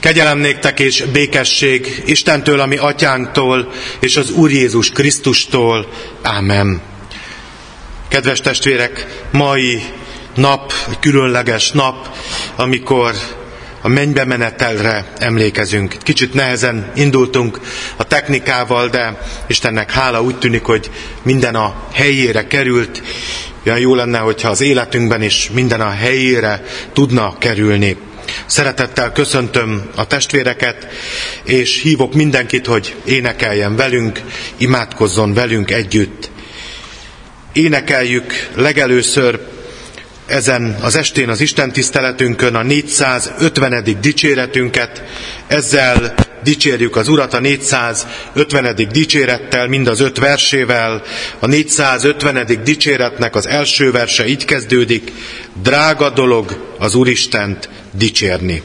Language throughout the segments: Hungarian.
Kegyelem néktek és békesség Istentől, ami atyánktól, és az Úr Jézus Krisztustól. Ámen. Kedves testvérek, mai nap, különleges nap, amikor a mennybe menetelre emlékezünk. Kicsit nehezen indultunk a technikával, de Istennek hála úgy tűnik, hogy minden a helyére került. Olyan jó lenne, hogyha az életünkben is minden a helyére tudna kerülni. Szeretettel köszöntöm a testvéreket, és hívok mindenkit, hogy énekeljen velünk, imádkozzon velünk együtt. Énekeljük legelőször ezen az estén az Isten tiszteletünkön a 450. dicséretünket. Ezzel dicsérjük az Urat a 450. dicsérettel, mind az öt versével. A 450. dicséretnek az első verse így kezdődik. Drága dolog az Úristent dicsérni.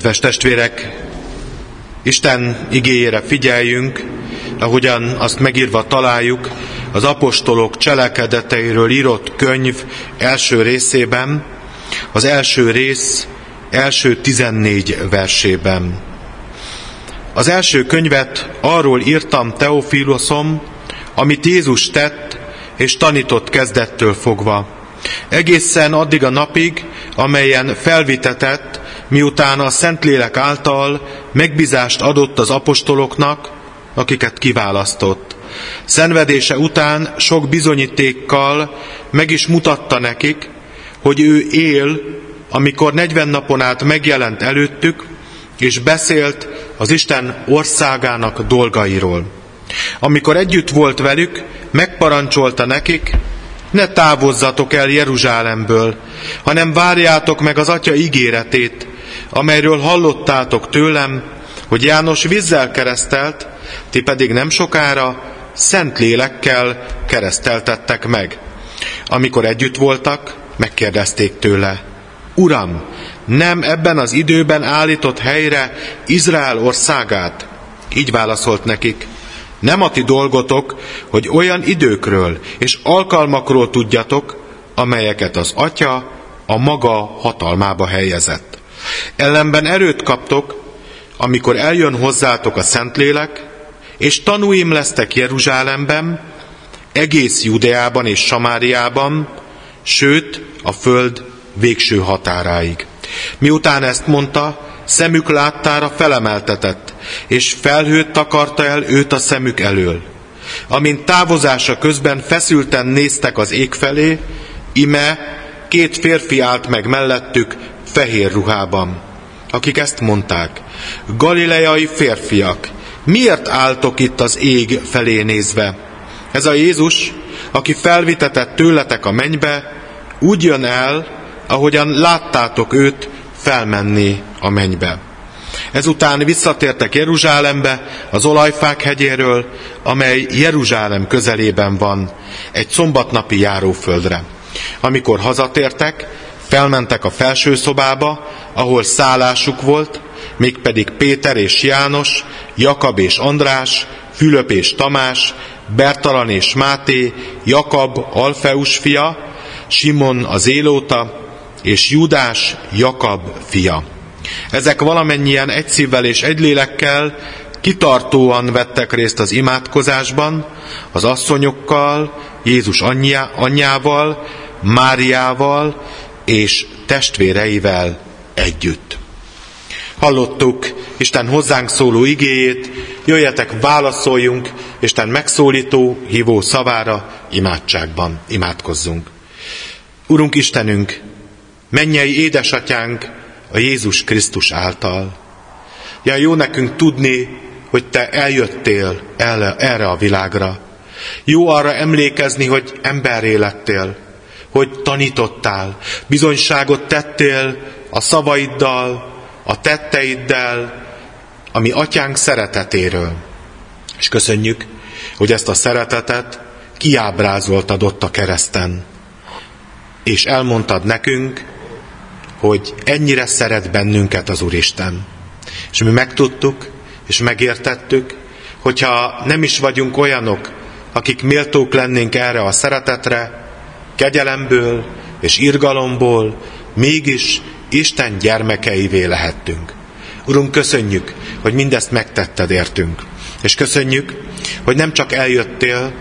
Kedves testvérek, Isten igéjére figyeljünk, ahogyan azt megírva találjuk az apostolok cselekedeteiről írott könyv első részében, az első rész első 14 versében. Az első könyvet arról írtam Teofiloszom, amit Jézus tett és tanított kezdettől fogva. Egészen addig a napig, amelyen felvitetett, miután a Szentlélek által megbízást adott az apostoloknak, akiket kiválasztott. Szenvedése után sok bizonyítékkal meg is mutatta nekik, hogy ő él, amikor 40 napon át megjelent előttük, és beszélt az Isten országának dolgairól. Amikor együtt volt velük, megparancsolta nekik, ne távozzatok el Jeruzsálemből, hanem várjátok meg az Atya ígéretét, amelyről hallottátok tőlem, hogy János vízzel keresztelt, ti pedig nem sokára szent lélekkel kereszteltettek meg. Amikor együtt voltak, megkérdezték tőle, Uram, nem ebben az időben állított helyre Izrael országát? Így válaszolt nekik, nem a ti dolgotok, hogy olyan időkről és alkalmakról tudjatok, amelyeket az Atya a maga hatalmába helyezett. Ellenben erőt kaptok, amikor eljön hozzátok a Szentlélek, és tanúim lesztek Jeruzsálemben, egész Judeában és Samáriában, sőt a föld végső határáig. Miután ezt mondta, szemük láttára felemeltetett, és felhőt takarta el őt a szemük elől. Amint távozása közben feszülten néztek az ég felé, ime két férfi állt meg mellettük fehér ruhában, akik ezt mondták. Galileai férfiak, miért álltok itt az ég felé nézve? Ez a Jézus, aki felvitetett tőletek a mennybe, úgy jön el, ahogyan láttátok őt felmenni a mennybe. Ezután visszatértek Jeruzsálembe, az olajfák hegyéről, amely Jeruzsálem közelében van, egy szombatnapi járóföldre. Amikor hazatértek, felmentek a felső szobába, ahol szállásuk volt, mégpedig Péter és János, Jakab és András, Fülöp és Tamás, Bertalan és Máté, Jakab, Alfeus fia, Simon az élóta, és Judás, Jakab fia. Ezek valamennyien egy szívvel és egy lélekkel kitartóan vettek részt az imádkozásban, az asszonyokkal, Jézus anyjá, anyjával, Máriával és testvéreivel együtt. Hallottuk Isten hozzánk szóló igéjét, jöjjetek, válaszoljunk Isten megszólító, hívó szavára imádságban, imádkozzunk. Urunk Istenünk, mennyei édesatyánk a Jézus Krisztus által. Ja, jó nekünk tudni, hogy Te eljöttél erre a világra. Jó arra emlékezni, hogy emberré lettél, hogy tanítottál, bizonyságot tettél a szavaiddal, a tetteiddel, ami atyánk szeretetéről. És köszönjük, hogy ezt a szeretetet kiábrázoltad ott a kereszten. És elmondtad nekünk, hogy ennyire szeret bennünket az Úristen. És mi megtudtuk, és megértettük, hogyha nem is vagyunk olyanok, akik méltók lennénk erre a szeretetre, kegyelemből és irgalomból, mégis Isten gyermekeivé lehettünk. Urunk, köszönjük, hogy mindezt megtetted értünk. És köszönjük, hogy nem csak eljöttél,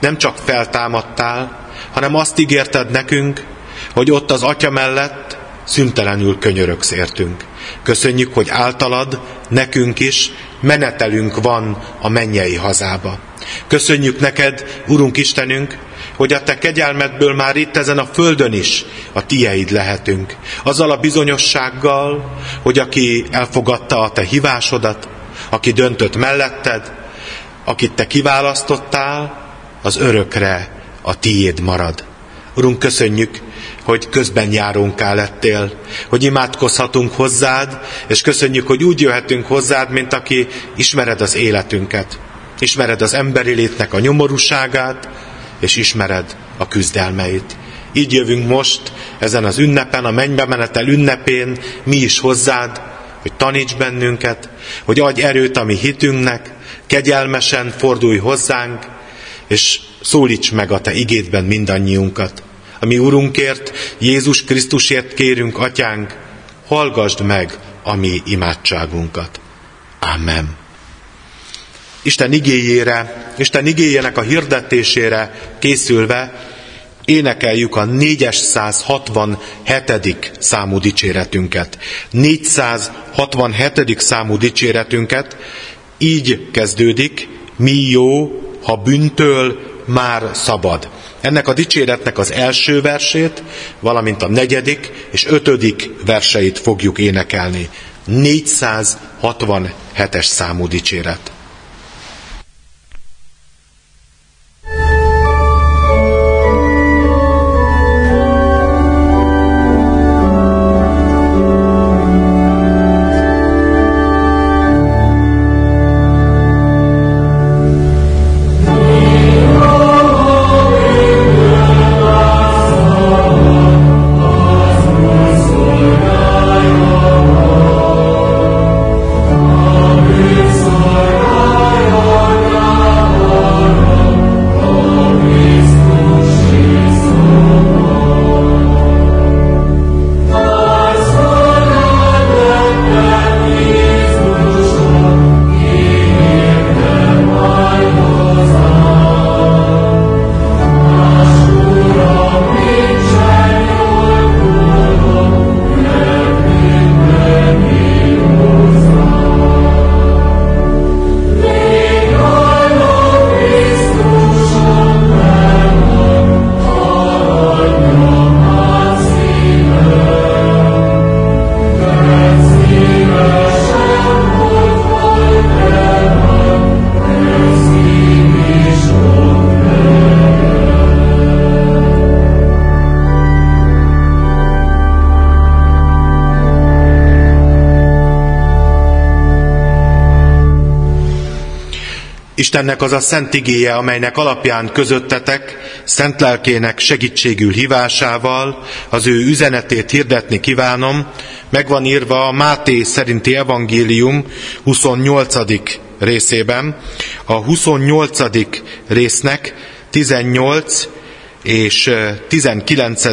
nem csak feltámadtál, hanem azt ígérted nekünk, hogy ott az Atya mellett szüntelenül könyöröksz értünk. Köszönjük, hogy általad nekünk is menetelünk van a mennyei hazába. Köszönjük neked, Urunk Istenünk, hogy a te kegyelmedből már itt ezen a földön is a tieid lehetünk. Azzal a bizonyossággal, hogy aki elfogadta a te hívásodat, aki döntött melletted, akit te kiválasztottál, az örökre a tiéd marad. Urunk, köszönjük, hogy közben járónká lettél, hogy imádkozhatunk hozzád, és köszönjük, hogy úgy jöhetünk hozzád, mint aki ismered az életünket. Ismered az emberi létnek a nyomorúságát, és ismered a küzdelmeit. Így jövünk most, ezen az ünnepen, a mennybe menetel ünnepén, mi is hozzád, hogy taníts bennünket, hogy adj erőt a mi hitünknek, kegyelmesen fordulj hozzánk, és szólíts meg a Te igédben mindannyiunkat. A mi Urunkért, Jézus Krisztusért kérünk, Atyánk, hallgasd meg a mi imádságunkat. Amen. Isten igéjére, Isten igéjének a hirdetésére készülve énekeljük a 467. számú dicséretünket. 467. számú dicséretünket így kezdődik, mi jó, ha bűntől már szabad. Ennek a dicséretnek az első versét, valamint a negyedik és ötödik verseit fogjuk énekelni. 467-es számú dicséret. Istennek az a szent igéje, amelynek alapján közöttetek, szent lelkének segítségül hívásával az ő üzenetét hirdetni kívánom, megvan írva a Máté szerinti evangélium 28. részében. A 28. résznek 18 és 19.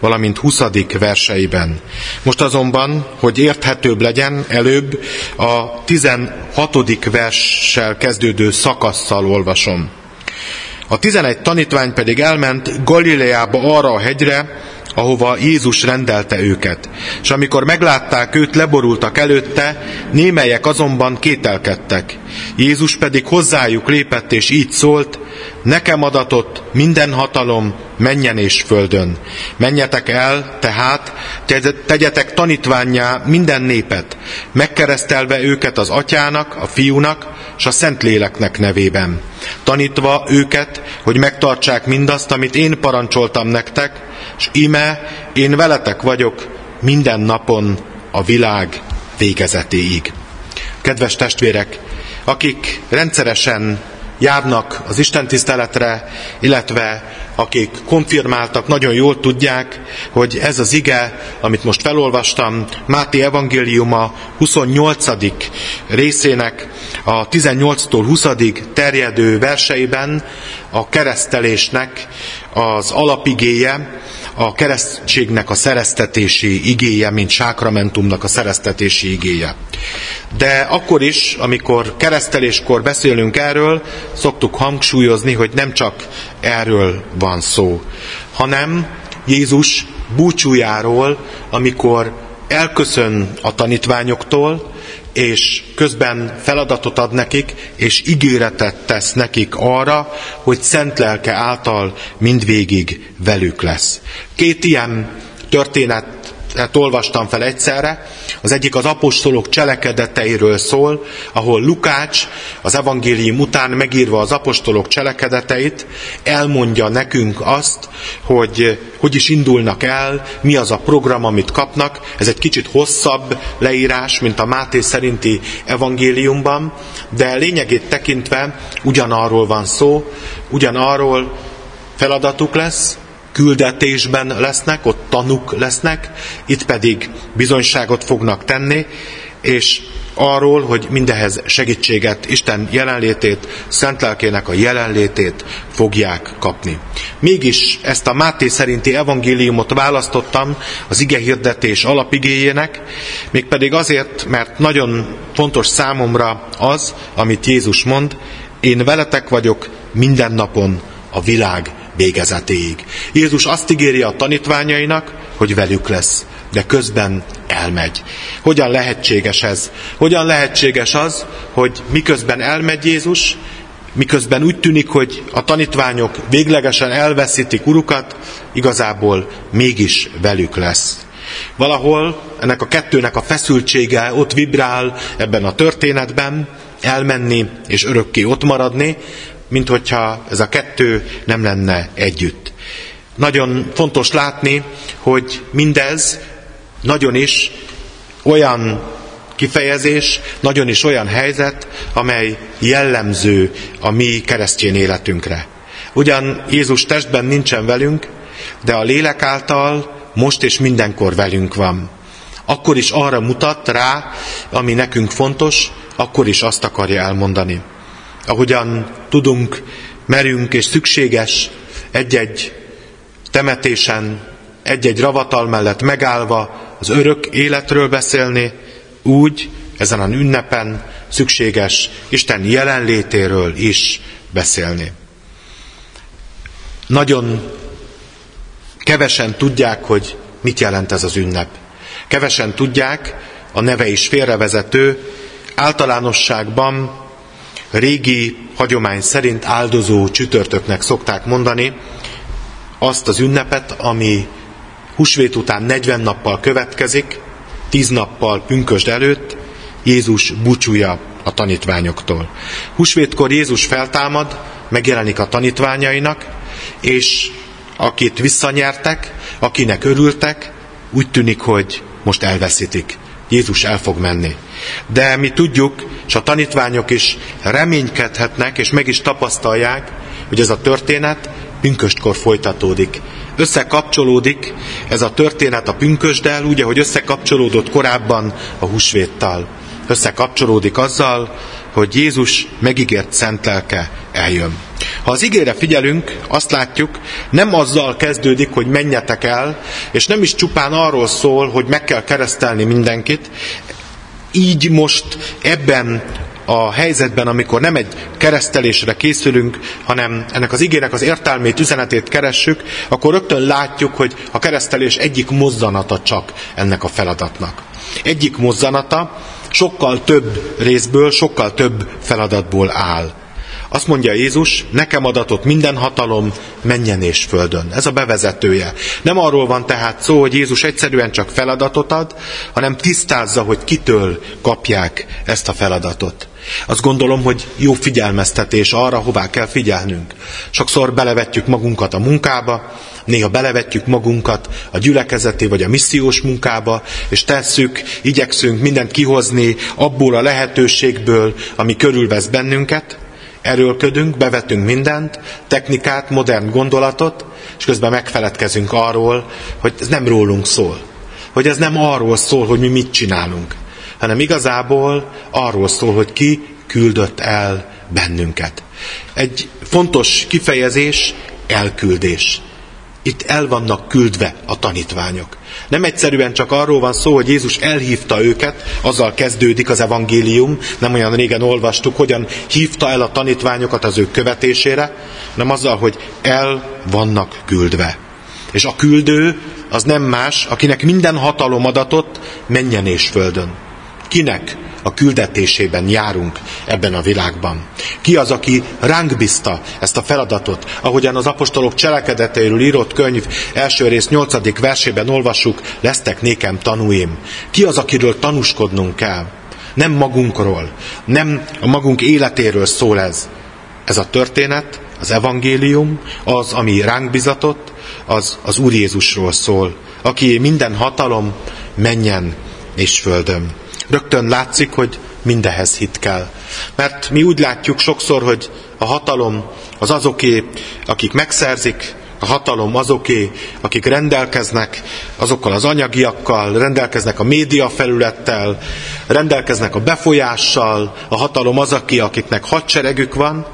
valamint 20. verseiben. Most azonban, hogy érthetőbb legyen, előbb a 16. verssel kezdődő szakasszal olvasom. A 11 tanítvány pedig elment Galileába arra a hegyre, ahova Jézus rendelte őket. És amikor meglátták őt, leborultak előtte, némelyek azonban kételkedtek. Jézus pedig hozzájuk lépett, és így szólt, nekem adatott minden hatalom menjen és földön. Menjetek el, tehát tegyetek tanítványá minden népet, megkeresztelve őket az atyának, a fiúnak, és a Szentléleknek nevében. Tanítva őket, hogy megtartsák mindazt, amit én parancsoltam nektek, és ime, én veletek vagyok minden napon a világ végezetéig. Kedves testvérek, akik rendszeresen járnak az Isten tiszteletre, illetve akik konfirmáltak, nagyon jól tudják, hogy ez az ige, amit most felolvastam, Máté evangéliuma 28. részének a 18-tól 20. terjedő verseiben a keresztelésnek az alapigéje, a keresztségnek a szereztetési igéje, mint sákramentumnak a szereztetési igéje. De akkor is, amikor kereszteléskor beszélünk erről, szoktuk hangsúlyozni, hogy nem csak erről van szó, hanem Jézus búcsújáról, amikor elköszön a tanítványoktól, és közben feladatot ad nekik, és ígéretet tesz nekik arra, hogy szent lelke által mindvégig velük lesz. Két ilyen történet hát olvastam fel egyszerre. Az egyik az apostolok cselekedeteiről szól, ahol Lukács az evangélium után megírva az apostolok cselekedeteit, elmondja nekünk azt, hogy hogy is indulnak el, mi az a program, amit kapnak. Ez egy kicsit hosszabb leírás, mint a Máté szerinti evangéliumban, de lényegét tekintve ugyanarról van szó, ugyanarról feladatuk lesz, küldetésben lesznek, ott tanuk lesznek, itt pedig bizonyságot fognak tenni, és arról, hogy mindehez segítséget, Isten jelenlétét, szent lelkének a jelenlétét fogják kapni. Mégis ezt a Máté szerinti evangéliumot választottam az ige hirdetés alapigéjének, mégpedig azért, mert nagyon fontos számomra az, amit Jézus mond, én veletek vagyok minden napon a világ végezetéig. Jézus azt ígéri a tanítványainak, hogy velük lesz, de közben elmegy. Hogyan lehetséges ez? Hogyan lehetséges az, hogy miközben elmegy Jézus, miközben úgy tűnik, hogy a tanítványok véglegesen elveszítik urukat, igazából mégis velük lesz. Valahol ennek a kettőnek a feszültsége ott vibrál ebben a történetben, elmenni és örökké ott maradni, mint hogyha ez a kettő nem lenne együtt. Nagyon fontos látni, hogy mindez nagyon is olyan kifejezés, nagyon is olyan helyzet, amely jellemző a mi keresztény életünkre. Ugyan Jézus testben nincsen velünk, de a lélek által most és mindenkor velünk van. Akkor is arra mutat rá, ami nekünk fontos, akkor is azt akarja elmondani. Ahogyan tudunk, merünk és szükséges egy-egy temetésen, egy-egy ravatal mellett megállva az örök életről beszélni, úgy ezen a ünnepen szükséges Isten jelenlétéről is beszélni. Nagyon kevesen tudják, hogy mit jelent ez az ünnep. Kevesen tudják, a neve is félrevezető, általánosságban régi hagyomány szerint áldozó csütörtöknek szokták mondani azt az ünnepet, ami húsvét után 40 nappal következik, 10 nappal pünkösd előtt, Jézus búcsúja a tanítványoktól. Húsvétkor Jézus feltámad, megjelenik a tanítványainak, és akit visszanyertek, akinek örültek, úgy tűnik, hogy most elveszítik. Jézus el fog menni. De mi tudjuk, és a tanítványok is reménykedhetnek, és meg is tapasztalják, hogy ez a történet pünköstkor folytatódik. Összekapcsolódik ez a történet a pünkösdel, úgy, ahogy összekapcsolódott korábban a húsvéttal. Összekapcsolódik azzal, hogy Jézus megígért szent lelke eljön. Ha az igére figyelünk, azt látjuk, nem azzal kezdődik, hogy menjetek el, és nem is csupán arról szól, hogy meg kell keresztelni mindenkit. Így most ebben a helyzetben, amikor nem egy keresztelésre készülünk, hanem ennek az igének az értelmét, üzenetét keressük, akkor rögtön látjuk, hogy a keresztelés egyik mozzanata csak ennek a feladatnak. Egyik mozzanata sokkal több részből, sokkal több feladatból áll. Azt mondja Jézus, nekem adatott minden hatalom menjen és földön. Ez a bevezetője. Nem arról van tehát szó, hogy Jézus egyszerűen csak feladatot ad, hanem tisztázza, hogy kitől kapják ezt a feladatot. Azt gondolom, hogy jó figyelmeztetés arra, hová kell figyelnünk. Sokszor belevetjük magunkat a munkába, néha belevetjük magunkat a gyülekezeti vagy a missziós munkába, és tesszük, igyekszünk mindent kihozni abból a lehetőségből, ami körülvesz bennünket, erőlködünk, bevetünk mindent, technikát, modern gondolatot, és közben megfeledkezünk arról, hogy ez nem rólunk szól. Hogy ez nem arról szól, hogy mi mit csinálunk, hanem igazából arról szól, hogy ki küldött el bennünket. Egy fontos kifejezés, elküldés. Itt el vannak küldve a tanítványok. Nem egyszerűen csak arról van szó, hogy Jézus elhívta őket, azzal kezdődik az evangélium, nem olyan régen olvastuk, hogyan hívta el a tanítványokat az ő követésére, hanem azzal, hogy el vannak küldve. És a küldő az nem más, akinek minden hatalom adatott menjen és földön. Kinek? A küldetésében járunk ebben a világban. Ki az, aki ránk bízta ezt a feladatot? Ahogyan az apostolok cselekedeteiről írott könyv első rész nyolcadik versében olvassuk, lesztek nékem tanúim. Ki az, akiről tanúskodnunk kell? Nem magunkról, nem a magunk életéről szól ez. Ez a történet, az evangélium, az, ami ránk bizatott, az az Úr Jézusról szól, aki minden hatalom menjen és földön. Rögtön látszik, hogy mindehez hit kell. Mert mi úgy látjuk sokszor, hogy a hatalom az azoké, akik megszerzik, a hatalom azoké, akik rendelkeznek azokkal az anyagiakkal, rendelkeznek a média felülettel, rendelkeznek a befolyással, a hatalom az, aki, akiknek hadseregük van,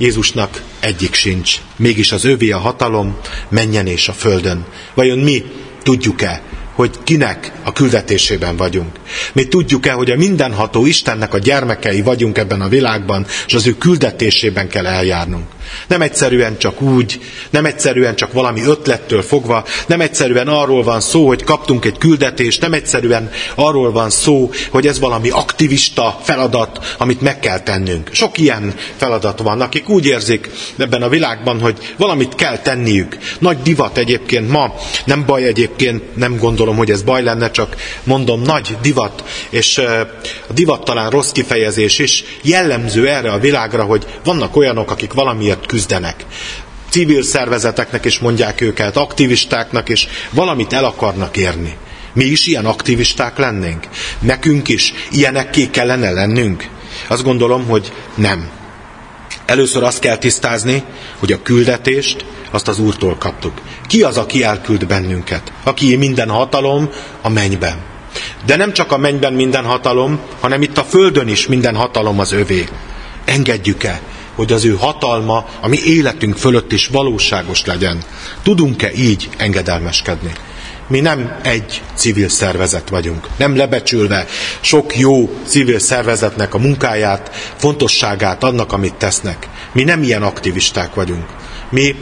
Jézusnak egyik sincs. Mégis az övé a hatalom, menjen és a földön. Vajon mi tudjuk-e, hogy kinek a küldetésében vagyunk. Mi tudjuk-e, hogy a mindenható Istennek a gyermekei vagyunk ebben a világban, és az ő küldetésében kell eljárnunk. Nem egyszerűen csak úgy, nem egyszerűen csak valami ötlettől fogva, nem egyszerűen arról van szó, hogy kaptunk egy küldetést, nem egyszerűen arról van szó, hogy ez valami aktivista feladat, amit meg kell tennünk. Sok ilyen feladat van, akik úgy érzik ebben a világban, hogy valamit kell tenniük. Nagy divat egyébként ma, nem baj egyébként, nem gondolom, hogy ez baj lenne, csak mondom, nagy divat, és a divat talán rossz kifejezés is, jellemző erre a világra, hogy vannak olyanok, akik valamiért azért küzdenek. Civil szervezeteknek is mondják őket, aktivistáknak is, valamit el akarnak érni. Mi is ilyen aktivisták lennénk? Nekünk is ilyenekké kellene lennünk? Azt gondolom, hogy nem. Először azt kell tisztázni, hogy a küldetést azt az Úrtól kaptuk. Ki az, aki elküld bennünket? Aki minden hatalom a mennyben. De nem csak a mennyben minden hatalom, hanem itt a földön is minden hatalom az övé. Engedjük-e, hogy az ő hatalma a mi életünk fölött is valóságos legyen. Tudunk-e így engedelmeskedni? Mi nem egy civil szervezet vagyunk. Nem lebecsülve sok jó civil szervezetnek a munkáját, fontosságát, annak, amit tesznek. Mi nem ilyen aktivisták vagyunk. Mi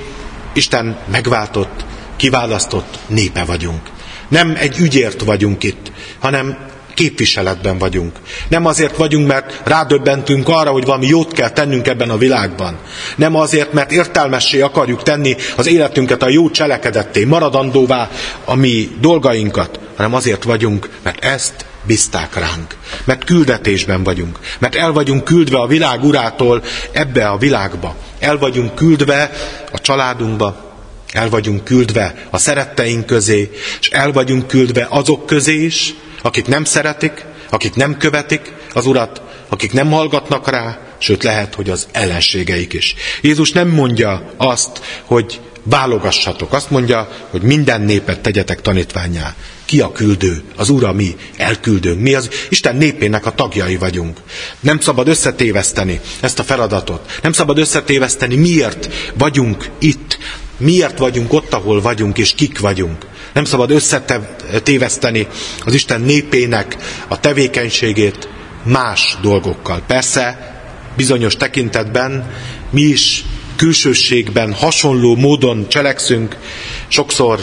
Isten megváltott, kiválasztott népe vagyunk. Nem egy ügyért vagyunk itt, hanem képviseletben vagyunk. Nem azért vagyunk, mert rádöbbentünk arra, hogy valami jót kell tennünk ebben a világban. Nem azért, mert értelmessé akarjuk tenni az életünket a jó cselekedetté, maradandóvá a mi dolgainkat, hanem azért vagyunk, mert ezt bízták ránk. Mert küldetésben vagyunk. Mert el vagyunk küldve a világ urától ebbe a világba. El vagyunk küldve a családunkba, el vagyunk küldve a szeretteink közé, és el vagyunk küldve azok közé is, akik nem szeretik, akik nem követik az Urat, akik nem hallgatnak rá, sőt lehet, hogy az ellenségeik is. Jézus nem mondja azt, hogy válogassatok. Azt mondja, hogy minden népet tegyetek tanítványá. Ki a küldő? Az Ura mi elküldőnk. Mi az Isten népének a tagjai vagyunk. Nem szabad összetéveszteni ezt a feladatot. Nem szabad összetéveszteni, miért vagyunk itt. Miért vagyunk ott, ahol vagyunk, és kik vagyunk. Nem szabad összetéveszteni az Isten népének a tevékenységét más dolgokkal. Persze, bizonyos tekintetben mi is külsőségben hasonló módon cselekszünk, sokszor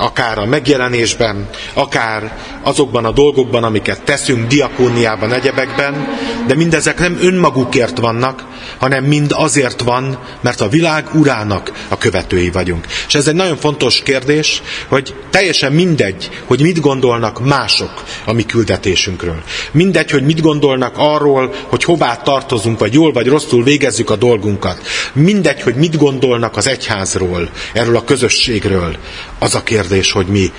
akár a megjelenésben, akár azokban a dolgokban, amiket teszünk, diakóniában, egyebekben, de mindezek nem önmagukért vannak, hanem mind azért van, mert a világ urának a követői vagyunk. És ez egy nagyon fontos kérdés, hogy teljesen mindegy, hogy mit gondolnak mások a mi küldetésünkről. Mindegy, hogy mit gondolnak arról, hogy hová tartozunk, vagy jól vagy rosszul végezzük a dolgunkat. Mindegy, hogy mit gondolnak az egyházról, erről a közösségről. Az a kérdés, hogy mi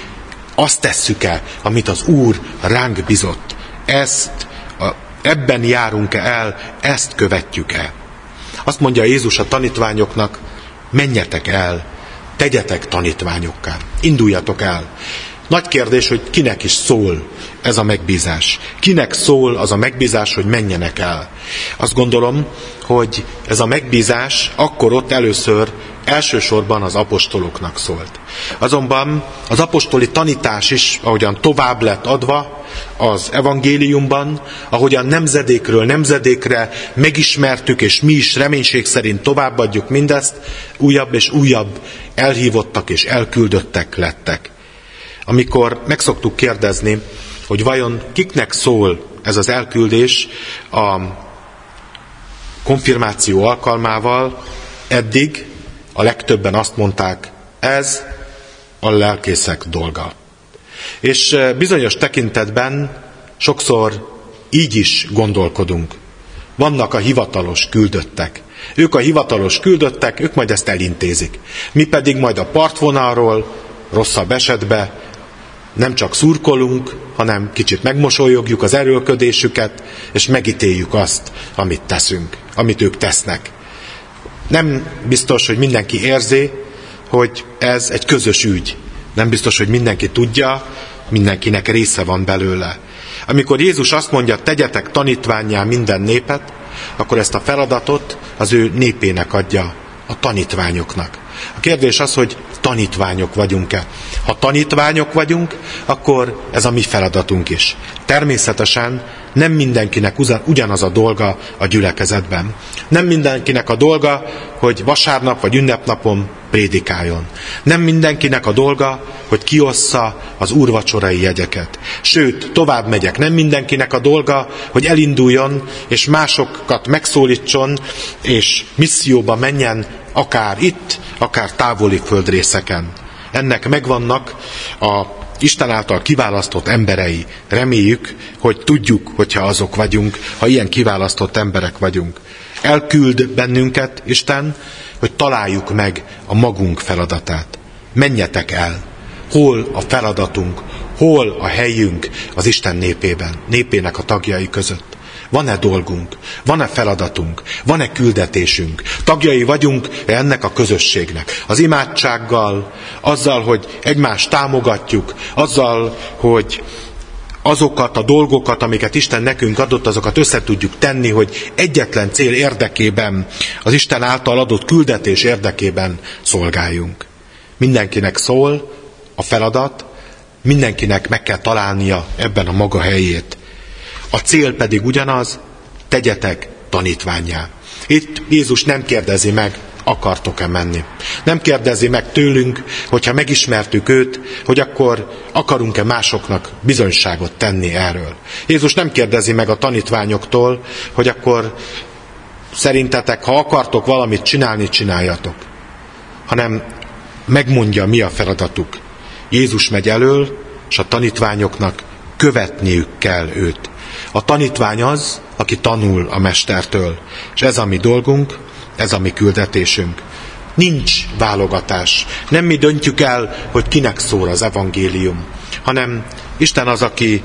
azt tesszük-e, amit az Úr ránk bizott. Ezt, a, ebben járunk-e el, ezt követjük-e. Azt mondja Jézus a tanítványoknak, menjetek el, tegyetek tanítványokká, induljatok el. Nagy kérdés, hogy kinek is szól ez a megbízás. Kinek szól az a megbízás, hogy menjenek el. Azt gondolom, hogy ez a megbízás akkor ott először elsősorban az apostoloknak szólt. Azonban az apostoli tanítás is, ahogyan tovább lett adva az evangéliumban, ahogyan nemzedékről nemzedékre megismertük, és mi is reménység szerint továbbadjuk mindezt, újabb és újabb elhívottak és elküldöttek lettek. Amikor megszoktuk kérdezni, hogy vajon kiknek szól ez az elküldés a konfirmáció alkalmával, eddig a legtöbben azt mondták, ez a lelkészek dolga. És eh, bizonyos tekintetben sokszor így is gondolkodunk. Vannak a hivatalos küldöttek. Ők a hivatalos küldöttek, ők majd ezt elintézik. Mi pedig majd a partvonalról, rosszabb esetben nem csak szurkolunk, hanem kicsit megmosolyogjuk az erőlködésüket, és megítéljük azt, amit teszünk, amit ők tesznek. Nem biztos, hogy mindenki érzi, hogy ez egy közös ügy. Nem biztos, hogy mindenki tudja, mindenkinek része van belőle. Amikor Jézus azt mondja, tegyetek tanítványá minden népet, akkor ezt a feladatot az ő népének adja, a tanítványoknak. A kérdés az, hogy tanítványok vagyunk-e. Ha tanítványok vagyunk, akkor ez a mi feladatunk is. Természetesen nem mindenkinek ugyanaz a dolga a gyülekezetben. Nem mindenkinek a dolga, hogy vasárnap vagy ünnepnapon prédikáljon. Nem mindenkinek a dolga, hogy kiossza az úrvacsorai jegyeket. Sőt, tovább megyek, nem mindenkinek a dolga, hogy elinduljon, és másokat megszólítson, és misszióba menjen, akár itt, akár távoli földrészeken. Ennek megvannak a Isten által kiválasztott emberei. Reméljük, hogy tudjuk, hogyha azok vagyunk, ha ilyen kiválasztott emberek vagyunk. Elküld bennünket Isten, hogy találjuk meg a magunk feladatát. Menjetek el! Hol a feladatunk, hol a helyünk az Isten népében, népének a tagjai között? Van-e dolgunk? Van-e feladatunk? Van-e küldetésünk? Tagjai vagyunk ennek a közösségnek. Az imádsággal, azzal, hogy egymást támogatjuk, azzal, hogy azokat a dolgokat, amiket Isten nekünk adott, azokat össze tudjuk tenni, hogy egyetlen cél érdekében, az Isten által adott küldetés érdekében szolgáljunk. Mindenkinek szól a feladat, mindenkinek meg kell találnia ebben a maga helyét. A cél pedig ugyanaz, tegyetek tanítványá. Itt Jézus nem kérdezi meg, akartok-e menni. Nem kérdezi meg tőlünk, hogyha megismertük őt, hogy akkor akarunk-e másoknak bizonyságot tenni erről. Jézus nem kérdezi meg a tanítványoktól, hogy akkor szerintetek, ha akartok valamit csinálni, csináljatok. Hanem megmondja, mi a feladatuk. Jézus megy elől, és a tanítványoknak követniük kell őt. A tanítvány az, aki tanul a mestertől. És ez a mi dolgunk, ez a mi küldetésünk. Nincs válogatás. Nem mi döntjük el, hogy kinek szól az evangélium, hanem Isten az, aki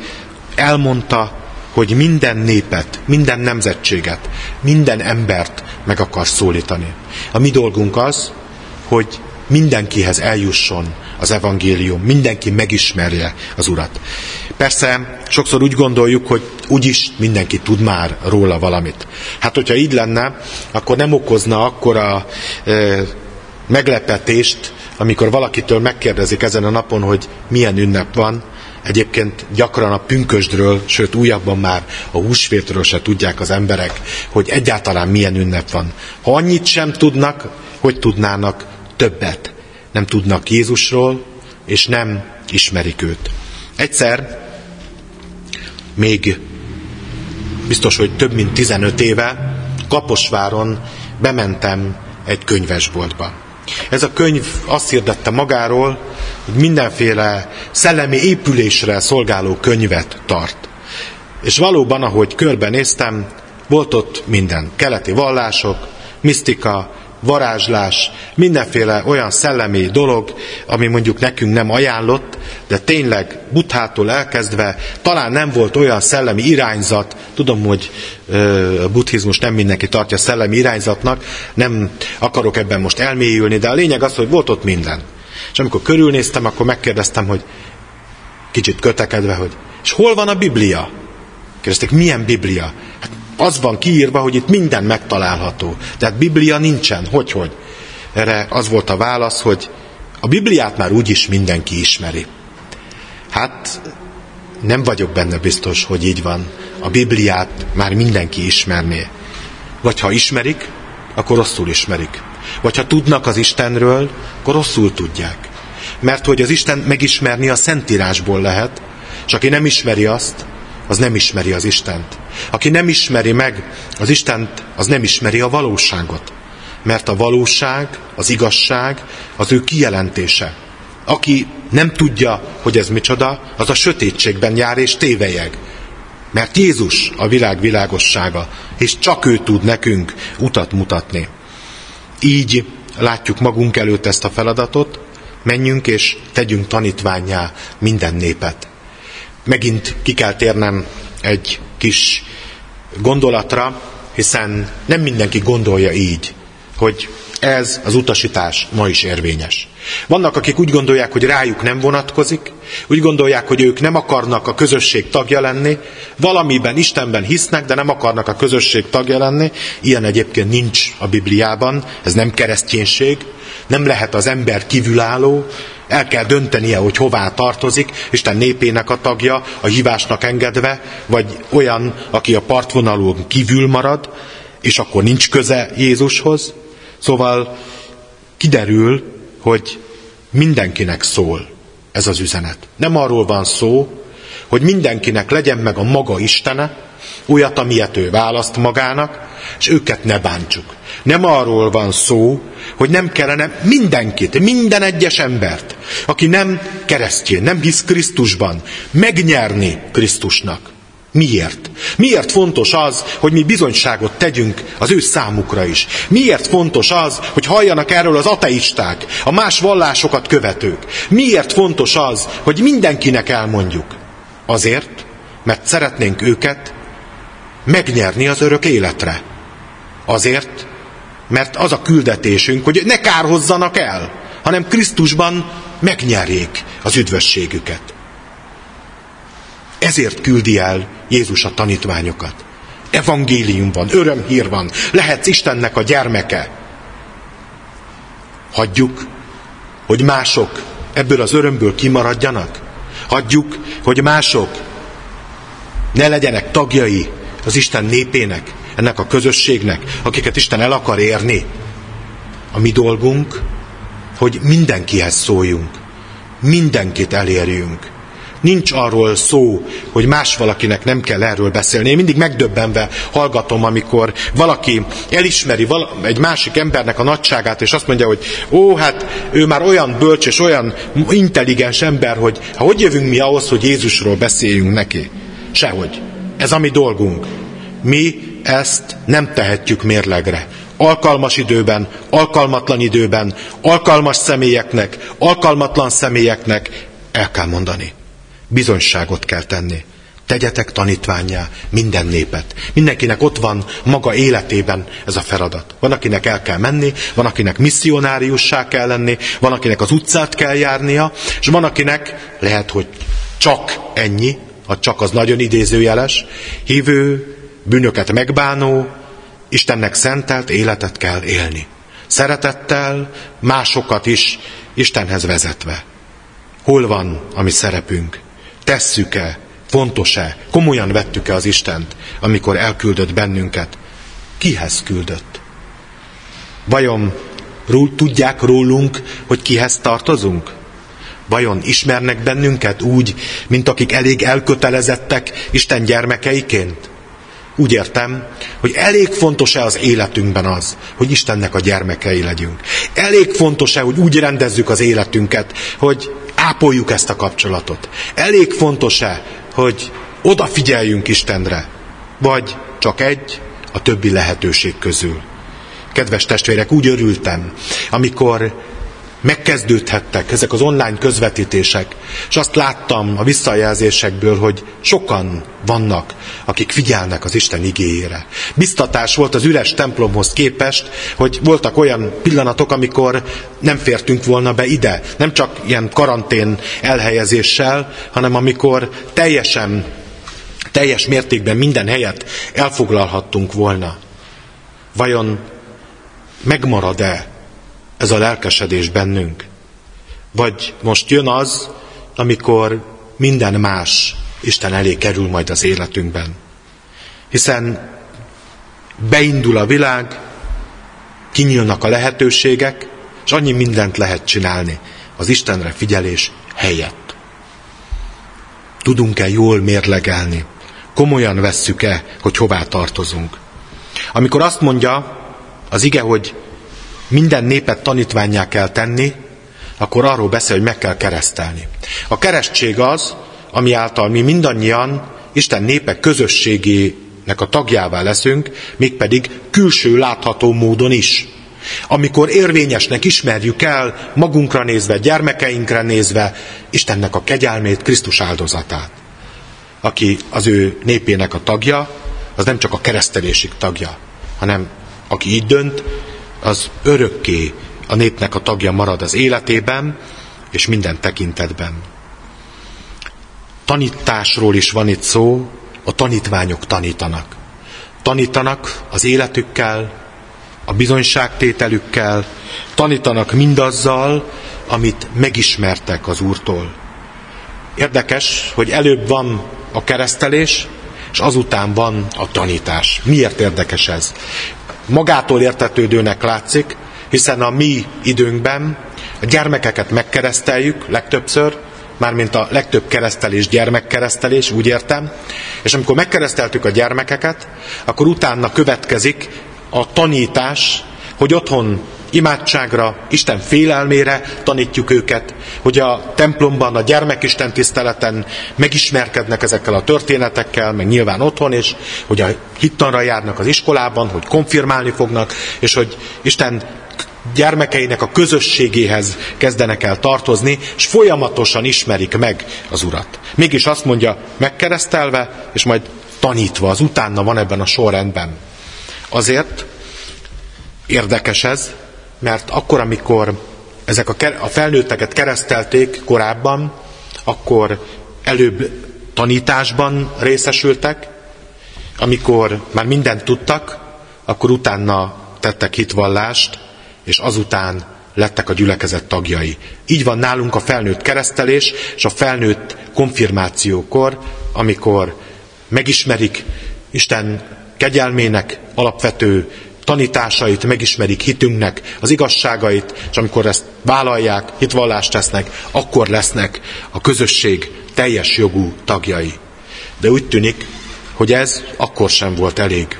elmondta, hogy minden népet, minden nemzetséget, minden embert meg akar szólítani. A mi dolgunk az, hogy mindenkihez eljusson az evangélium, mindenki megismerje az Urat. Persze sokszor úgy gondoljuk, hogy úgyis mindenki tud már róla valamit. Hát, hogyha így lenne, akkor nem okozna akkora e, meglepetést, amikor valakitől megkérdezik ezen a napon, hogy milyen ünnep van, Egyébként gyakran a pünkösdről, sőt újabban már a húsvétről se tudják az emberek, hogy egyáltalán milyen ünnep van. Ha annyit sem tudnak, hogy tudnának többet. Nem tudnak Jézusról, és nem ismerik őt. Egyszer, még biztos, hogy több mint 15 éve, Kaposváron bementem egy könyvesboltba. Ez a könyv azt hirdette magáról, hogy mindenféle szellemi épülésre szolgáló könyvet tart. És valóban, ahogy körbenéztem, volt ott minden. Keleti vallások, misztika, varázslás, mindenféle olyan szellemi dolog, ami mondjuk nekünk nem ajánlott, de tényleg buthától elkezdve talán nem volt olyan szellemi irányzat, tudom, hogy a buddhizmus nem mindenki tartja szellemi irányzatnak, nem akarok ebben most elmélyülni, de a lényeg az, hogy volt ott minden. És amikor körülnéztem, akkor megkérdeztem, hogy kicsit kötekedve, hogy és hol van a Biblia? Kérdezték, milyen Biblia? Az van kiírva, hogy itt minden megtalálható. Tehát Biblia nincsen. Hogy, hogy? Erre az volt a válasz, hogy a Bibliát már úgyis mindenki ismeri. Hát nem vagyok benne biztos, hogy így van. A Bibliát már mindenki ismerné. Vagy ha ismerik, akkor rosszul ismerik. Vagy ha tudnak az Istenről, akkor rosszul tudják. Mert hogy az Isten megismerni a Szentírásból lehet, és aki nem ismeri azt, az nem ismeri az Istent. Aki nem ismeri meg az Istent, az nem ismeri a valóságot. Mert a valóság, az igazság az ő kijelentése. Aki nem tudja, hogy ez micsoda, az a sötétségben jár és tévejeg. Mert Jézus a világ világossága, és csak ő tud nekünk utat mutatni. Így látjuk magunk előtt ezt a feladatot, menjünk és tegyünk tanítványá minden népet. Megint ki kell térnem egy kis gondolatra, hiszen nem mindenki gondolja így, hogy ez az utasítás ma is érvényes. Vannak, akik úgy gondolják, hogy rájuk nem vonatkozik, úgy gondolják, hogy ők nem akarnak a közösség tagja lenni, valamiben Istenben hisznek, de nem akarnak a közösség tagja lenni. Ilyen egyébként nincs a Bibliában, ez nem kereszténység, nem lehet az ember kívülálló, el kell döntenie, hogy hová tartozik, Isten népének a tagja, a hívásnak engedve, vagy olyan, aki a partvonalon kívül marad, és akkor nincs köze Jézushoz. Szóval kiderül, hogy mindenkinek szól ez az üzenet. Nem arról van szó, hogy mindenkinek legyen meg a maga Istene, olyat, amilyet ő választ magának, és őket ne bántsuk. Nem arról van szó, hogy nem kellene mindenkit, minden egyes embert, aki nem keresztjén, nem hisz Krisztusban, megnyerni Krisztusnak. Miért? Miért fontos az, hogy mi bizonyságot tegyünk az ő számukra is? Miért fontos az, hogy halljanak erről az ateisták, a más vallásokat követők? Miért fontos az, hogy mindenkinek elmondjuk? Azért, mert szeretnénk őket megnyerni az örök életre. Azért, mert az a küldetésünk, hogy ne kárhozzanak el, hanem Krisztusban megnyerjék az üdvösségüket. Ezért küldi el Jézus a tanítványokat. Evangélium van, örömhír van, lehetsz Istennek a gyermeke. Hagyjuk, hogy mások ebből az örömből kimaradjanak. Hagyjuk, hogy mások ne legyenek tagjai az Isten népének, ennek a közösségnek, akiket Isten el akar érni. A mi dolgunk, hogy mindenkihez szóljunk, mindenkit elérjünk. Nincs arról szó, hogy más valakinek nem kell erről beszélni. Én mindig megdöbbenve hallgatom, amikor valaki elismeri egy másik embernek a nagyságát, és azt mondja, hogy ó, hát ő már olyan bölcs és olyan intelligens ember, hogy ha hogy jövünk mi ahhoz, hogy Jézusról beszéljünk neki? Sehogy. Ez a mi dolgunk. Mi ezt nem tehetjük mérlegre. Alkalmas időben, alkalmatlan időben, alkalmas személyeknek, alkalmatlan személyeknek el kell mondani. Bizonyságot kell tenni. Tegyetek tanítványá minden népet. Mindenkinek ott van maga életében ez a feladat. Van, akinek el kell menni, van, akinek misszionáriussá kell lenni, van, akinek az utcát kell járnia, és van, akinek lehet, hogy csak ennyi, a csak az nagyon idézőjeles, hívő, bűnöket megbánó, Istennek szentelt életet kell élni. Szeretettel, másokat is Istenhez vezetve. Hol van a mi szerepünk? Tesszük-e? Fontos-e? Komolyan vettük-e az Istent, amikor elküldött bennünket? Kihez küldött? Vajon ról, tudják rólunk, hogy kihez tartozunk? Vajon ismernek bennünket úgy, mint akik elég elkötelezettek Isten gyermekeiként? Úgy értem, hogy elég fontos-e az életünkben az, hogy Istennek a gyermekei legyünk. Elég fontos-e, hogy úgy rendezzük az életünket, hogy ápoljuk ezt a kapcsolatot. Elég fontos-e, hogy odafigyeljünk Istenre, vagy csak egy a többi lehetőség közül. Kedves testvérek, úgy örültem, amikor megkezdődhettek ezek az online közvetítések, és azt láttam a visszajelzésekből, hogy sokan vannak, akik figyelnek az Isten igéjére. Biztatás volt az üres templomhoz képest, hogy voltak olyan pillanatok, amikor nem fértünk volna be ide, nem csak ilyen karantén elhelyezéssel, hanem amikor teljesen, teljes mértékben minden helyet elfoglalhattunk volna. Vajon megmarad-e ez a lelkesedés bennünk? Vagy most jön az, amikor minden más Isten elé kerül majd az életünkben. Hiszen beindul a világ, kinyílnak a lehetőségek, és annyi mindent lehet csinálni az Istenre figyelés helyett. Tudunk-e jól mérlegelni? Komolyan vesszük-e, hogy hová tartozunk? Amikor azt mondja az ige, hogy minden népet tanítványá kell tenni, akkor arról beszél, hogy meg kell keresztelni. A keresztség az, ami által mi mindannyian Isten népek közösségének a tagjává leszünk, mégpedig külső látható módon is. Amikor érvényesnek ismerjük el, magunkra nézve, gyermekeinkre nézve, Istennek a kegyelmét, Krisztus áldozatát. Aki az ő népének a tagja, az nem csak a keresztelésig tagja, hanem aki így dönt, az örökké a népnek a tagja marad az életében és minden tekintetben. Tanításról is van itt szó, a tanítványok tanítanak. Tanítanak az életükkel, a bizonyságtételükkel, tanítanak mindazzal, amit megismertek az Úrtól. Érdekes, hogy előbb van a keresztelés, és azután van a tanítás. Miért érdekes ez? Magától értetődőnek látszik, hiszen a mi időnkben a gyermekeket megkereszteljük legtöbbször, mármint a legtöbb keresztelés gyermekkeresztelés, úgy értem, és amikor megkereszteltük a gyermekeket, akkor utána következik a tanítás, hogy otthon imádságra, Isten félelmére tanítjuk őket, hogy a templomban, a gyermekisten tiszteleten megismerkednek ezekkel a történetekkel, meg nyilván otthon is, hogy a hittanra járnak az iskolában, hogy konfirmálni fognak, és hogy Isten gyermekeinek a közösségéhez kezdenek el tartozni, és folyamatosan ismerik meg az Urat. Mégis azt mondja, megkeresztelve, és majd tanítva, az utána van ebben a sorrendben. Azért érdekes ez, mert akkor, amikor ezek a, a felnőtteket keresztelték korábban, akkor előbb tanításban részesültek, amikor már mindent tudtak, akkor utána tettek hitvallást, és azután lettek a gyülekezet tagjai. Így van nálunk a felnőtt keresztelés és a felnőtt konfirmációkor, amikor megismerik Isten kegyelmének alapvető tanításait megismerik hitünknek, az igazságait, és amikor ezt vállalják, hitvallást tesznek, akkor lesznek a közösség teljes jogú tagjai. De úgy tűnik, hogy ez akkor sem volt elég.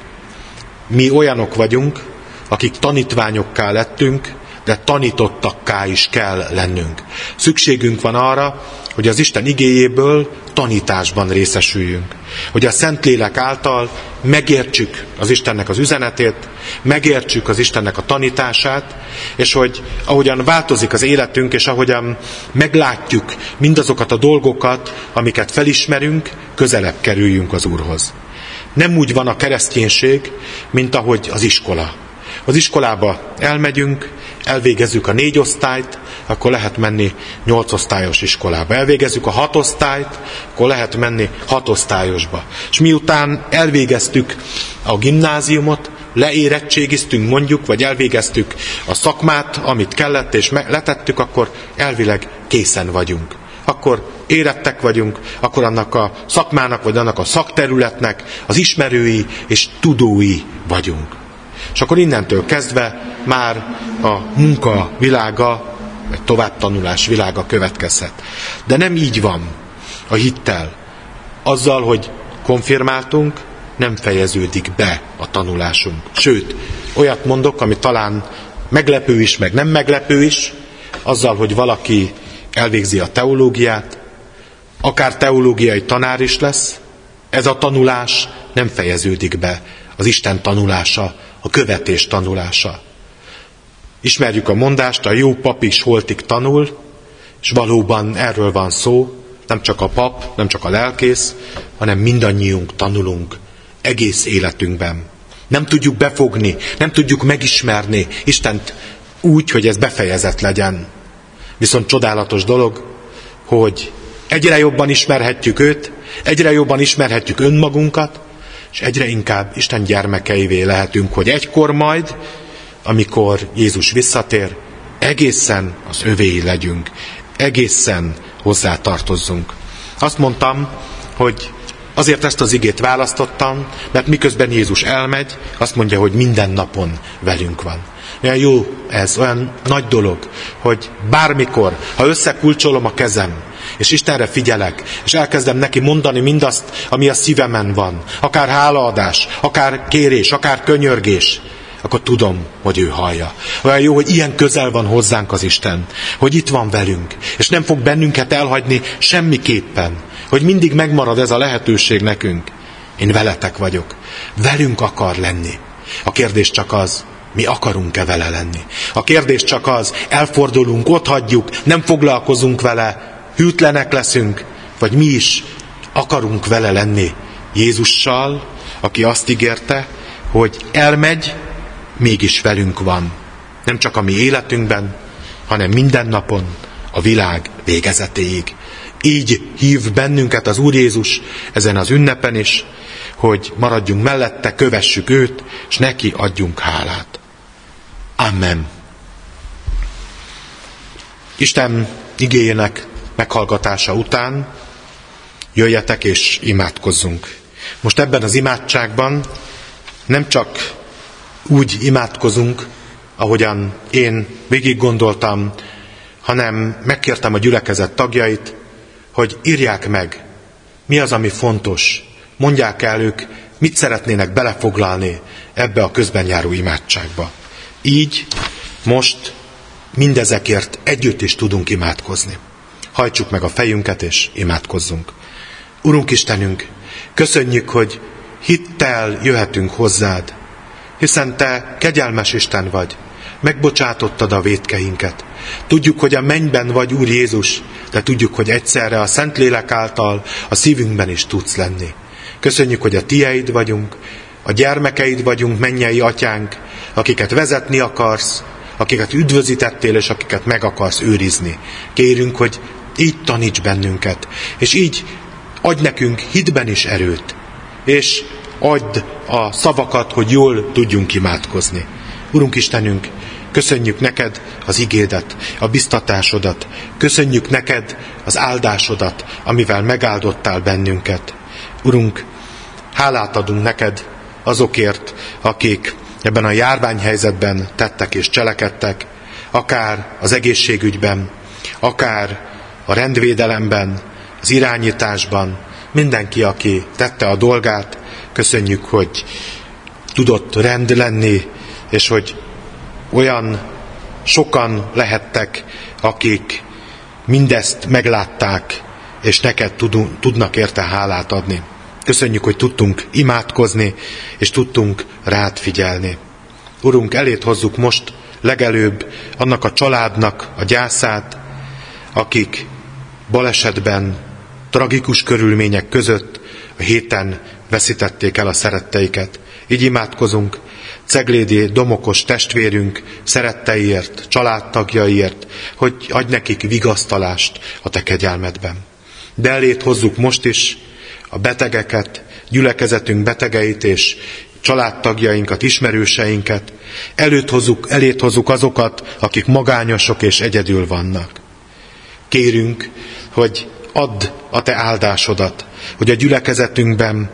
Mi olyanok vagyunk, akik tanítványokká lettünk, de tanítottakká is kell lennünk. Szükségünk van arra, hogy az Isten igéjéből tanításban részesüljünk. Hogy a Szentlélek által megértsük az Istennek az üzenetét, megértsük az Istennek a tanítását, és hogy ahogyan változik az életünk, és ahogyan meglátjuk mindazokat a dolgokat, amiket felismerünk, közelebb kerüljünk az Úrhoz. Nem úgy van a kereszténység, mint ahogy az iskola. Az iskolába elmegyünk, elvégezzük a négy osztályt, akkor lehet menni nyolc osztályos iskolába. Elvégezzük a hat osztályt, akkor lehet menni hat osztályosba. És miután elvégeztük a gimnáziumot, leérettségiztünk mondjuk, vagy elvégeztük a szakmát, amit kellett, és letettük, akkor elvileg készen vagyunk. Akkor érettek vagyunk, akkor annak a szakmának, vagy annak a szakterületnek az ismerői és tudói vagyunk. És akkor innentől kezdve már a munka világa, vagy továbbtanulás világa következhet. De nem így van a hittel. Azzal, hogy konfirmáltunk, nem fejeződik be a tanulásunk. Sőt, olyat mondok, ami talán meglepő is, meg nem meglepő is, azzal, hogy valaki elvégzi a teológiát, akár teológiai tanár is lesz, ez a tanulás nem fejeződik be. Az Isten tanulása, a követés tanulása. Ismerjük a mondást, a jó pap is holtig tanul, és valóban erről van szó, nem csak a pap, nem csak a lelkész, hanem mindannyiunk tanulunk egész életünkben. Nem tudjuk befogni, nem tudjuk megismerni Istent úgy, hogy ez befejezett legyen. Viszont csodálatos dolog, hogy egyre jobban ismerhetjük őt, egyre jobban ismerhetjük önmagunkat, és egyre inkább Isten gyermekeivé lehetünk, hogy egykor majd, amikor Jézus visszatér, egészen az övéi legyünk, egészen hozzá tartozzunk. Azt mondtam, hogy azért ezt az igét választottam, mert miközben Jézus elmegy, azt mondja, hogy minden napon velünk van. Olyan jó ez, olyan nagy dolog, hogy bármikor, ha összekulcsolom a kezem, és Istenre figyelek, és elkezdem neki mondani mindazt, ami a szívemen van, akár hálaadás, akár kérés, akár könyörgés, akkor tudom, hogy ő hallja. Olyan jó, hogy ilyen közel van hozzánk az Isten, hogy itt van velünk, és nem fog bennünket elhagyni semmiképpen, hogy mindig megmarad ez a lehetőség nekünk. Én veletek vagyok. Velünk akar lenni. A kérdés csak az, mi akarunk-e vele lenni. A kérdés csak az, elfordulunk, ott hagyjuk, nem foglalkozunk vele, hűtlenek leszünk, vagy mi is akarunk vele lenni Jézussal, aki azt ígérte, hogy elmegy, mégis velünk van. Nem csak a mi életünkben, hanem minden napon, a világ végezetéig. Így hív bennünket az Úr Jézus ezen az ünnepen is, hogy maradjunk mellette, kövessük őt, és neki adjunk hálát. Amen. Isten igényének meghallgatása után jöjjetek és imádkozzunk. Most ebben az imádságban nem csak úgy imádkozunk, ahogyan én végig gondoltam, hanem megkértem a gyülekezet tagjait, hogy írják meg, mi az, ami fontos. Mondják el ők, mit szeretnének belefoglalni ebbe a közben járó imádságba. Így most mindezekért együtt is tudunk imádkozni. Hajtsuk meg a fejünket és imádkozzunk. Urunk Istenünk, köszönjük, hogy hittel jöhetünk hozzád, hiszen Te kegyelmes Isten vagy, megbocsátottad a vétkeinket. Tudjuk, hogy a mennyben vagy, Úr Jézus, de tudjuk, hogy egyszerre a Szentlélek által a szívünkben is tudsz lenni. Köszönjük, hogy a Tieid vagyunk, a gyermekeid vagyunk, mennyei atyánk, akiket vezetni akarsz, akiket üdvözítettél, és akiket meg akarsz őrizni. Kérünk, hogy így taníts bennünket, és így adj nekünk hitben is erőt, és add a szavakat, hogy jól tudjunk imádkozni. Urunk Istenünk, köszönjük neked az igédet, a biztatásodat, köszönjük neked az áldásodat, amivel megáldottál bennünket. Urunk, hálát adunk neked azokért, akik ebben a járványhelyzetben tettek és cselekedtek, akár az egészségügyben, akár a rendvédelemben, az irányításban, mindenki, aki tette a dolgát, köszönjük, hogy tudott rend lenni, és hogy olyan sokan lehettek, akik mindezt meglátták, és neked tudnak érte hálát adni. Köszönjük, hogy tudtunk imádkozni, és tudtunk rád figyelni. Urunk, elét hozzuk most legelőbb annak a családnak a gyászát, akik balesetben, tragikus körülmények között a héten veszítették el a szeretteiket. Így imádkozunk, Ceglédi Domokos testvérünk szeretteiért, családtagjaiért, hogy adj nekik vigasztalást a te kegyelmedben. De elét hozzuk most is a betegeket, gyülekezetünk betegeit és családtagjainkat, ismerőseinket, előtt hozzuk, elét hozzuk azokat, akik magányosok és egyedül vannak. Kérünk, hogy add a te áldásodat, hogy a gyülekezetünkben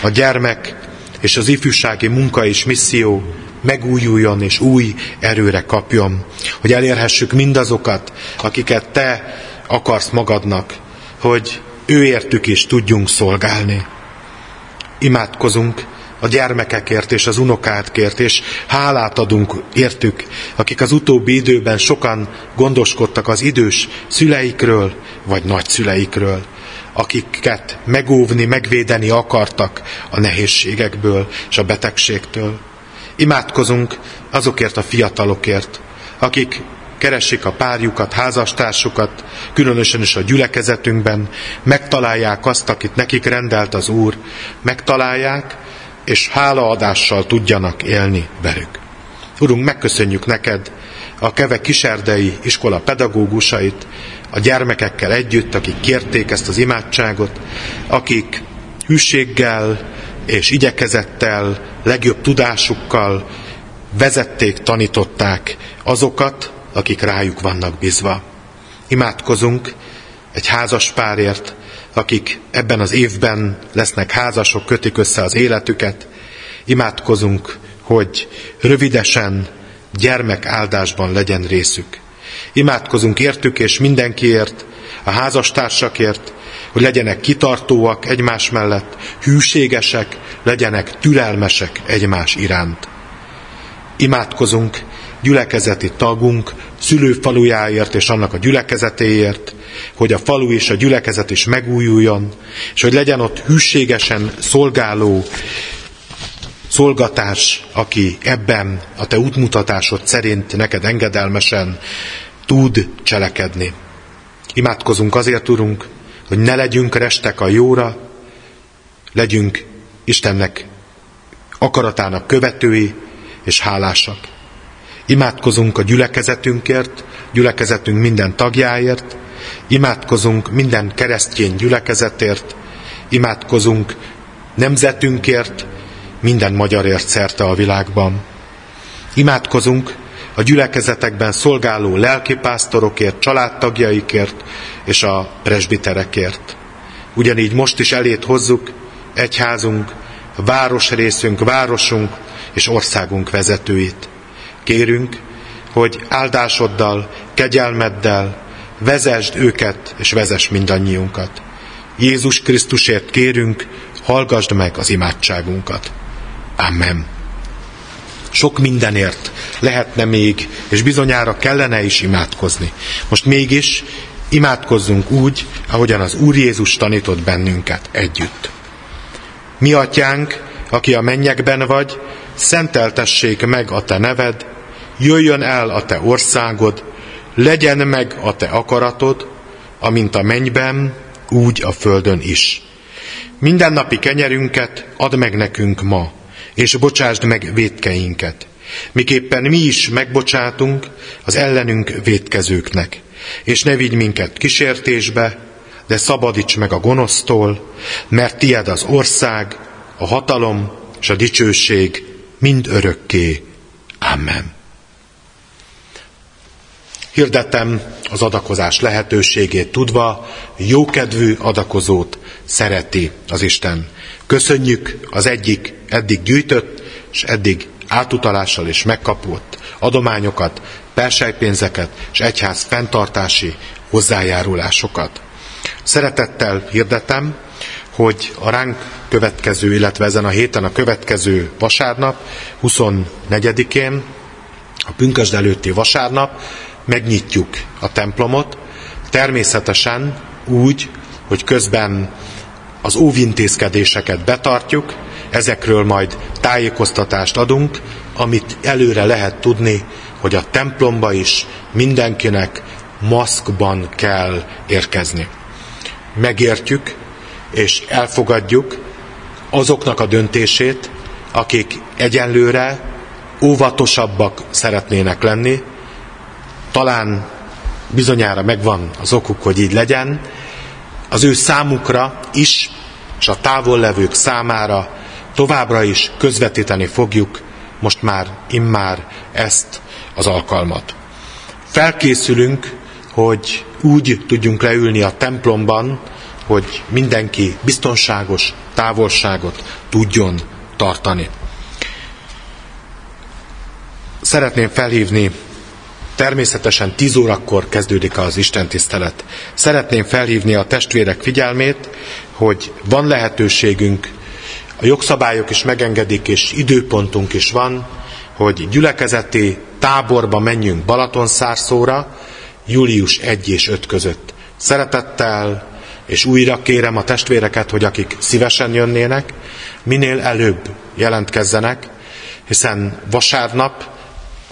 a gyermek és az ifjúsági munka és misszió megújuljon és új erőre kapjon, hogy elérhessük mindazokat, akiket te akarsz magadnak, hogy ő értük is tudjunk szolgálni. Imádkozunk a gyermekekért és az unokádkért, és hálát adunk értük, akik az utóbbi időben sokan gondoskodtak az idős szüleikről, vagy nagyszüleikről, akiket megóvni, megvédeni akartak a nehézségekből és a betegségtől. Imádkozunk azokért a fiatalokért, akik keresik a párjukat, házastársukat, különösen is a gyülekezetünkben, megtalálják azt, akit nekik rendelt az Úr, megtalálják, és hálaadással tudjanak élni velük. Urunk, megköszönjük neked a Keve Kiserdei iskola pedagógusait, a gyermekekkel együtt, akik kérték ezt az imádságot, akik hűséggel és igyekezettel, legjobb tudásukkal vezették, tanították azokat, akik rájuk vannak bízva. Imádkozunk egy házas párért, akik ebben az évben lesznek házasok, kötik össze az életüket. Imádkozunk, hogy rövidesen gyermek áldásban legyen részük. Imádkozunk értük és mindenkiért, a házastársakért, hogy legyenek kitartóak egymás mellett, hűségesek, legyenek türelmesek egymás iránt. Imádkozunk gyülekezeti tagunk szülőfalujáért és annak a gyülekezetéért, hogy a falu és a gyülekezet is megújuljon, és hogy legyen ott hűségesen szolgáló szolgatás, aki ebben a te útmutatásod szerint neked engedelmesen tud cselekedni. Imádkozunk azért, Urunk, hogy ne legyünk restek a jóra, legyünk Istennek akaratának követői és hálásak. Imádkozunk a gyülekezetünkért, gyülekezetünk minden tagjáért, imádkozunk minden keresztény gyülekezetért, imádkozunk nemzetünkért, minden magyarért szerte a világban. Imádkozunk a gyülekezetekben szolgáló lelkipásztorokért, családtagjaikért és a presbiterekért. Ugyanígy most is elét hozzuk egyházunk, városrészünk, városunk és országunk vezetőit. Kérünk, hogy áldásoddal, kegyelmeddel vezesd őket és vezess mindannyiunkat. Jézus Krisztusért kérünk, hallgasd meg az imádságunkat. Amen. Sok mindenért lehetne még, és bizonyára kellene is imádkozni. Most mégis imádkozzunk úgy, ahogyan az Úr Jézus tanított bennünket együtt. Mi atyánk, aki a mennyekben vagy, szenteltessék meg a te neved, jöjjön el a te országod, legyen meg a te akaratod, amint a mennyben, úgy a földön is. Mindennapi kenyerünket add meg nekünk ma, és bocsásd meg védkeinket, miképpen mi is megbocsátunk az ellenünk védkezőknek. És ne vigy minket kísértésbe, de szabadíts meg a gonosztól, mert tied az ország, a hatalom és a dicsőség mind örökké. Amen. Hirdetem az adakozás lehetőségét tudva, jókedvű adakozót szereti az Isten. Köszönjük az egyik eddig gyűjtött, és eddig átutalással is megkapott adományokat, persejpénzeket és egyház fenntartási hozzájárulásokat. Szeretettel hirdetem, hogy a ránk következő, illetve ezen a héten a következő vasárnap, 24-én, a pünkösd előtti vasárnap megnyitjuk a templomot, természetesen úgy, hogy közben az óvintézkedéseket betartjuk, ezekről majd tájékoztatást adunk, amit előre lehet tudni, hogy a templomba is mindenkinek maszkban kell érkezni. Megértjük, és elfogadjuk azoknak a döntését, akik egyenlőre óvatosabbak szeretnének lenni, talán bizonyára megvan az okuk, hogy így legyen, az ő számukra is, és a távol levők számára továbbra is közvetíteni fogjuk most már, immár ezt az alkalmat. Felkészülünk, hogy úgy tudjunk leülni a templomban, hogy mindenki biztonságos távolságot tudjon tartani. Szeretném felhívni, természetesen 10 órakor kezdődik az Isten tisztelet. Szeretném felhívni a testvérek figyelmét, hogy van lehetőségünk, a jogszabályok is megengedik, és időpontunk is van, hogy gyülekezeti táborba menjünk Balatonszárszóra, július 1 és 5 között. Szeretettel, és újra kérem a testvéreket, hogy akik szívesen jönnének, minél előbb jelentkezzenek, hiszen vasárnap,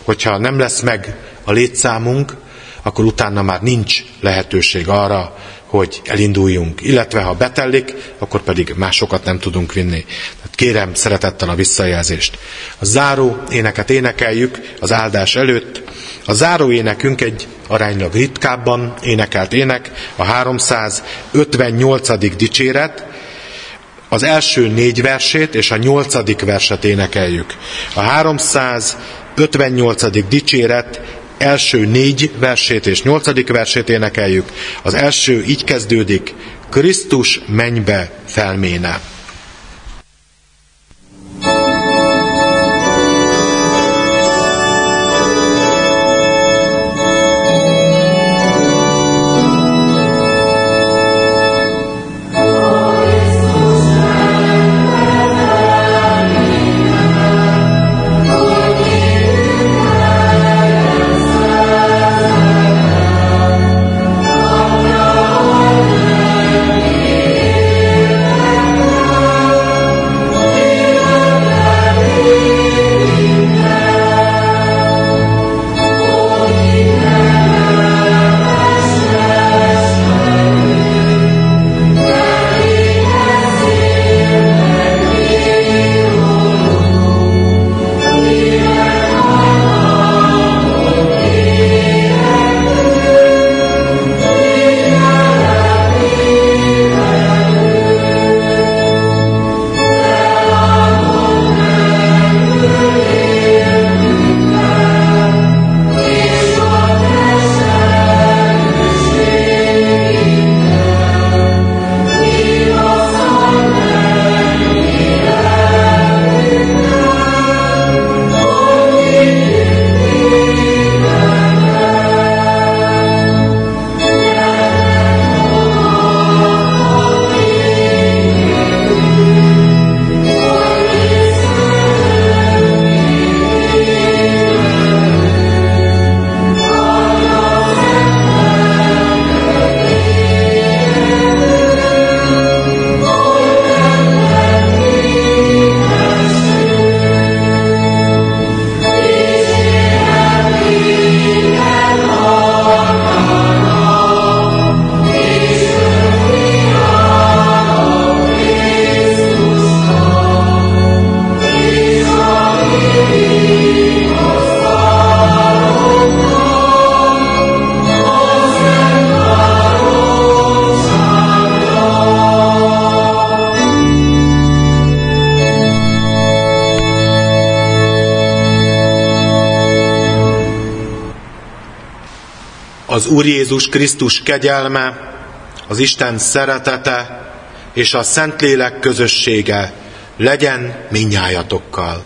hogyha nem lesz meg a létszámunk, akkor utána már nincs lehetőség arra, hogy elinduljunk. Illetve ha betellik, akkor pedig másokat nem tudunk vinni. Tehát kérem szeretettel a visszajelzést. A záró éneket énekeljük az áldás előtt. A záró énekünk egy aránylag ritkábban énekelt ének, a 358. dicséret, az első négy versét és a nyolcadik verset énekeljük. A 358. dicséret első négy versét és nyolcadik versét énekeljük. Az első így kezdődik, Krisztus mennybe felméne. Az Úr Jézus Krisztus kegyelme, az Isten szeretete és a Szentlélek közössége legyen minnyájatokkal.